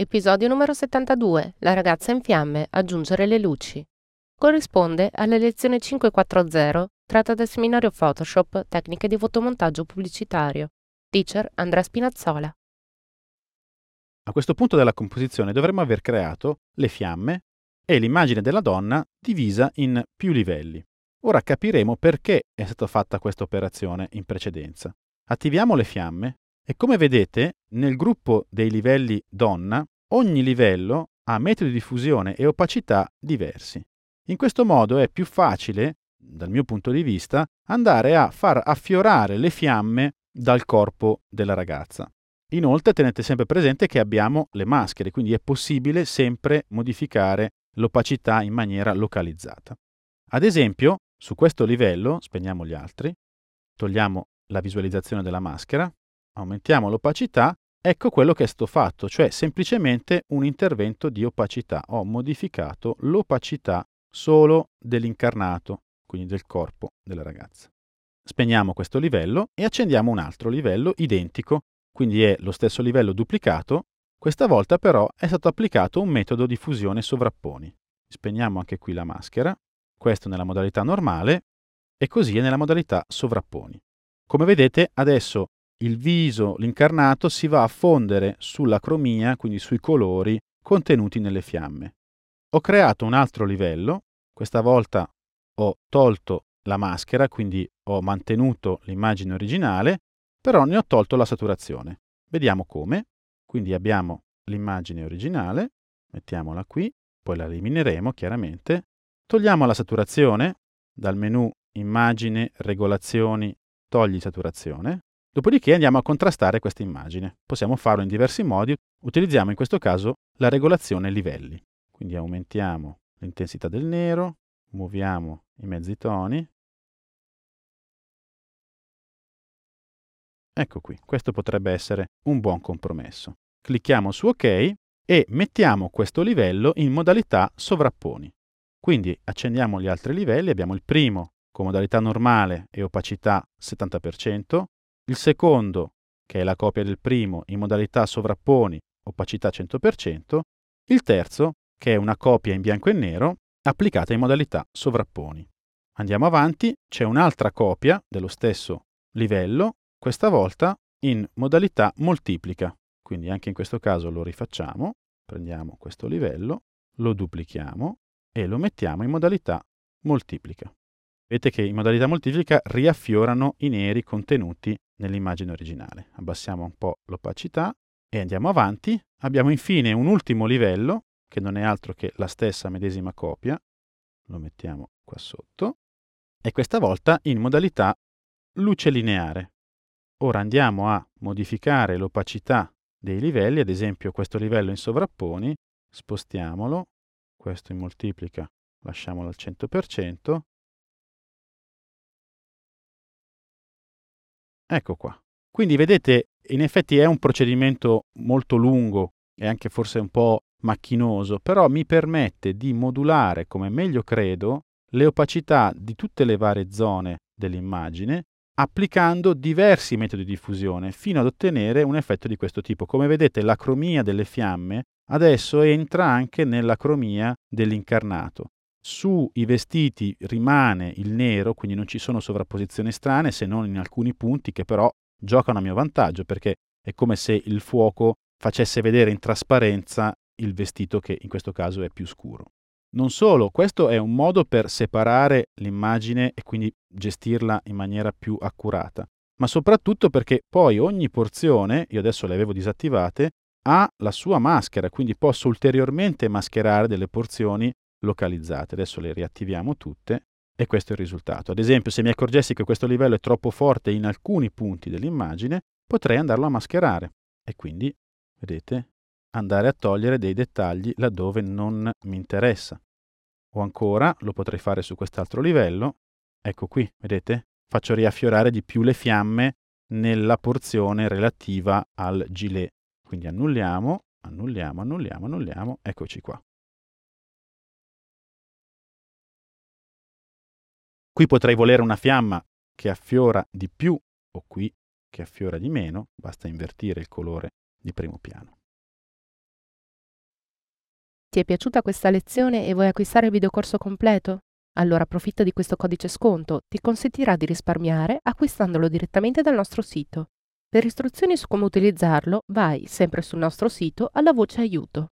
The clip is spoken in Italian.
Episodio numero 72. La ragazza in fiamme. Aggiungere le luci. Corrisponde alla lezione 540 tratta dal seminario Photoshop Tecniche di fotomontaggio pubblicitario. Teacher Andrea Spinazzola. A questo punto della composizione dovremmo aver creato le fiamme e l'immagine della donna divisa in più livelli. Ora capiremo perché è stata fatta questa operazione in precedenza. Attiviamo le fiamme e come vedete, nel gruppo dei livelli donna, ogni livello ha metodi di fusione e opacità diversi. In questo modo è più facile, dal mio punto di vista, andare a far affiorare le fiamme dal corpo della ragazza. Inoltre tenete sempre presente che abbiamo le maschere, quindi è possibile sempre modificare l'opacità in maniera localizzata. Ad esempio, su questo livello, spegniamo gli altri, togliamo la visualizzazione della maschera, aumentiamo l'opacità, ecco quello che è stato fatto, cioè semplicemente un intervento di opacità. Ho modificato l'opacità solo dell'incarnato, quindi del corpo della ragazza. Spegniamo questo livello e accendiamo un altro livello identico, quindi è lo stesso livello duplicato, questa volta però è stato applicato un metodo di fusione sovrapponi. Spegniamo anche qui la maschera, questo nella modalità normale e così è nella modalità sovrapponi. Come vedete adesso il viso, l'incarnato, si va a fondere sulla cromia, quindi sui colori contenuti nelle fiamme. Ho creato un altro livello, questa volta ho tolto la maschera, quindi ho mantenuto l'immagine originale, però ne ho tolto la saturazione. Vediamo come. Quindi abbiamo l'immagine originale, mettiamola qui, poi la elimineremo chiaramente. Togliamo la saturazione dal menu Immagine, Regolazioni, Togli saturazione. Dopodiché andiamo a contrastare questa immagine. Possiamo farlo in diversi modi. Utilizziamo in questo caso la regolazione livelli. Quindi aumentiamo l'intensità del nero, muoviamo i mezzi toni. Ecco qui, questo potrebbe essere un buon compromesso. Clicchiamo su OK e mettiamo questo livello in modalità sovrapponi. Quindi accendiamo gli altri livelli, abbiamo il primo con modalità normale e opacità 70%, il secondo, che è la copia del primo in modalità sovrapponi, opacità 100%, il terzo, che è una copia in bianco e nero, applicata in modalità sovrapponi. Andiamo avanti, c'è un'altra copia dello stesso livello, questa volta in modalità moltiplica. Quindi anche in questo caso lo rifacciamo, prendiamo questo livello, lo duplichiamo e lo mettiamo in modalità moltiplica. Vedete che in modalità moltiplica riaffiorano i neri contenuti nell'immagine originale. Abbassiamo un po' l'opacità e andiamo avanti. Abbiamo infine un ultimo livello, che non è altro che la stessa medesima copia. Lo mettiamo qua sotto. E questa volta in modalità luce lineare. Ora andiamo a modificare l'opacità dei livelli, ad esempio questo livello in sovrapponi, spostiamolo, questo in moltiplica lasciamolo al 100%, Ecco qua. Quindi vedete, in effetti è un procedimento molto lungo e anche forse un po' macchinoso, però mi permette di modulare come meglio credo le opacità di tutte le varie zone dell'immagine applicando diversi metodi di fusione fino ad ottenere un effetto di questo tipo. Come vedete la cromia delle fiamme adesso entra anche nella cromia dell'incarnato sui vestiti rimane il nero, quindi non ci sono sovrapposizioni strane se non in alcuni punti che però giocano a mio vantaggio perché è come se il fuoco facesse vedere in trasparenza il vestito che in questo caso è più scuro. Non solo, questo è un modo per separare l'immagine e quindi gestirla in maniera più accurata, ma soprattutto perché poi ogni porzione, io adesso le avevo disattivate, ha la sua maschera, quindi posso ulteriormente mascherare delle porzioni localizzate. Adesso le riattiviamo tutte e questo è il risultato. Ad esempio, se mi accorgessi che questo livello è troppo forte in alcuni punti dell'immagine, potrei andarlo a mascherare e quindi vedete, andare a togliere dei dettagli laddove non mi interessa. O ancora, lo potrei fare su quest'altro livello, ecco qui, vedete, faccio riaffiorare di più le fiamme nella porzione relativa al gilet. Quindi annulliamo, annulliamo, annulliamo, annulliamo, eccoci qua. Qui potrei volere una fiamma che affiora di più o qui che affiora di meno, basta invertire il colore di primo piano. Ti è piaciuta questa lezione e vuoi acquistare il videocorso completo? Allora approfitta di questo codice sconto, ti consentirà di risparmiare acquistandolo direttamente dal nostro sito. Per istruzioni su come utilizzarlo, vai sempre sul nostro sito alla voce aiuto.